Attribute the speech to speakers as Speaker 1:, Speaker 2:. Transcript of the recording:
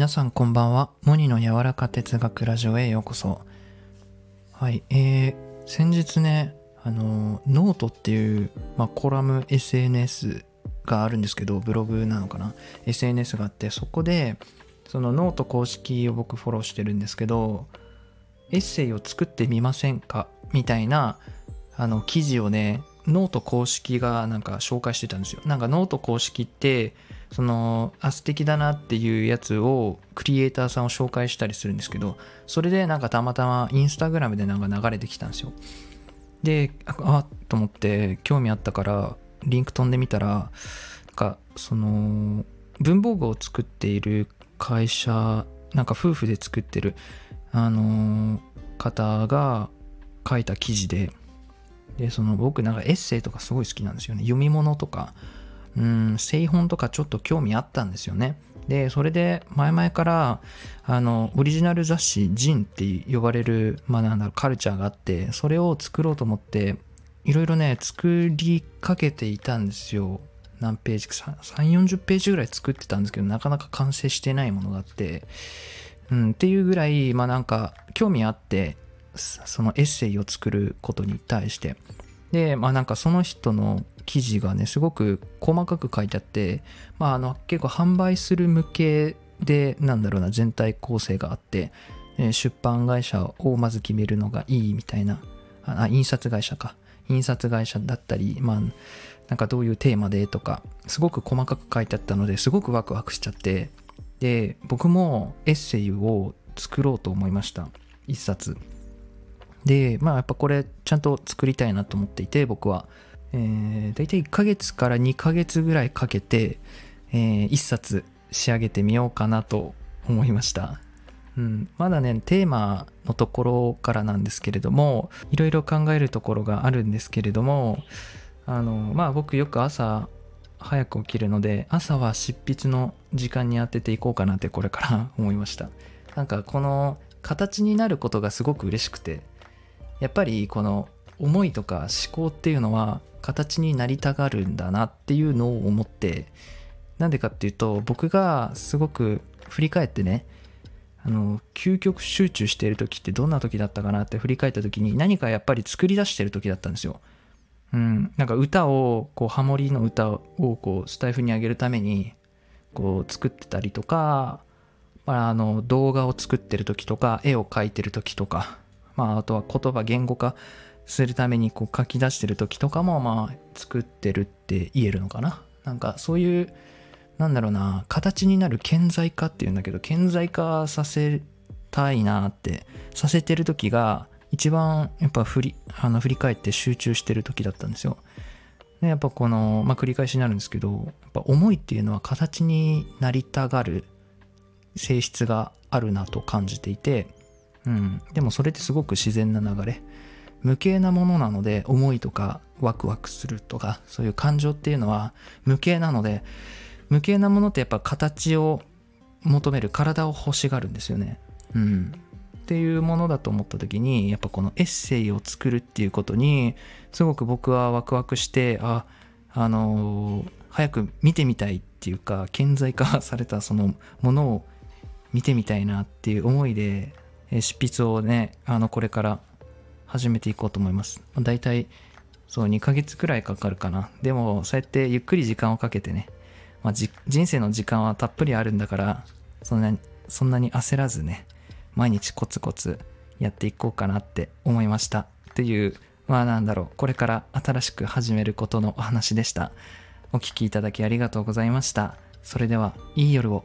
Speaker 1: 皆さんこんばんは。モニの柔らか哲学ラジオへようこそ。はい、えー、先日ね、あの、ノートっていう、まあ、コラム SNS があるんですけど、ブログなのかな ?SNS があって、そこで、そのノート公式を僕フォローしてるんですけど、エッセイを作ってみませんか？みたいな、あの、記事をね、ノート公式がなんか紹介してたんですよ。なんかノート公式って、その、あ、素敵だなっていうやつをクリエイターさんを紹介したりするんですけど、それでなんかたまたまインスタグラムでなんか流れてきたんですよ。で、あっと思って興味あったからリンク飛んでみたら、なんかその、文房具を作っている会社、なんか夫婦で作ってる、あの方が書いた記事で、で、その僕なんかエッセイとかすごい好きなんですよね。読み物とか、うん、製本とかちょっと興味あったんですよね。で、それで前々から、あの、オリジナル雑誌、ジンって呼ばれる、まあなんだろう、カルチャーがあって、それを作ろうと思って、いろいろね、作りかけていたんですよ。何ページか、3、40ページぐらい作ってたんですけど、なかなか完成してないものがあって、うん、っていうぐらい、まあなんか、興味あって、そのエッセイを作ることに対して。で、まあなんかその人の記事がね、すごく細かく書いてあって、まああの結構販売する向けで、なんだろうな、全体構成があって、え出版会社をまず決めるのがいいみたいな、あ、印刷会社か。印刷会社だったり、まあ、なんかどういうテーマでとか、すごく細かく書いてあったので、すごくワクワクしちゃって、で、僕もエッセイを作ろうと思いました。一冊。で、まあやっぱこれちゃんと作りたいなと思っていて、僕は。えー、大体1ヶ月から2ヶ月ぐらいかけて、えー、1冊仕上げてみようかなと思いました。うん、まだね、テーマのところからなんですけれども、いろいろ考えるところがあるんですけれども、あの、まあ僕よく朝早く起きるので、朝は執筆の時間に当てていこうかなってこれから思いました。なんかこの形になることがすごく嬉しくて、やっぱりこの思いとか思考っていうのは形になりたがるんだなっていうのを思ってなんでかっていうと僕がすごく振り返ってねあの究極集中している時ってどんな時だったかなって振り返った時に何かやっぱり作り出してる時だったんですよ。うん、なんか歌をこうハモリの歌をこうスタイフに上げるためにこう作ってたりとか、まあ、あの動画を作ってる時とか絵を描いてる時とかまあ、あとは言葉言語化するためにこう書き出してる時とかもまあ作ってるって言えるのかな。なんかそういうなんだろうな形になる顕在化っていうんだけど顕在化させたいなってさせてる時が一番やっぱ振りあの振り返って集中してる時だったんですよ。でやっぱこの、まあ、繰り返しになるんですけどやっぱ思いっていうのは形になりたがる性質があるなと感じていてうん、でもそれってすごく自然な流れ。無形なものなので思いとかワクワクするとかそういう感情っていうのは無形なので無形なものってやっぱ形を求める体を欲しがるんですよね。うん、っていうものだと思った時にやっぱこのエッセイを作るっていうことにすごく僕はワクワクしてああのー、早く見てみたいっていうか顕在化されたそのものを見てみたいなっていう思いで執筆をね、あの、これから始めていこうと思います。だいたい、そう、2ヶ月くらいかかるかな。でも、そうやってゆっくり時間をかけてね、まあ、人生の時間はたっぷりあるんだから、そんなに、そんなに焦らずね、毎日コツコツやっていこうかなって思いました。っていう、まあなんだろう、これから新しく始めることのお話でした。お聴きいただきありがとうございました。それでは、いい夜を。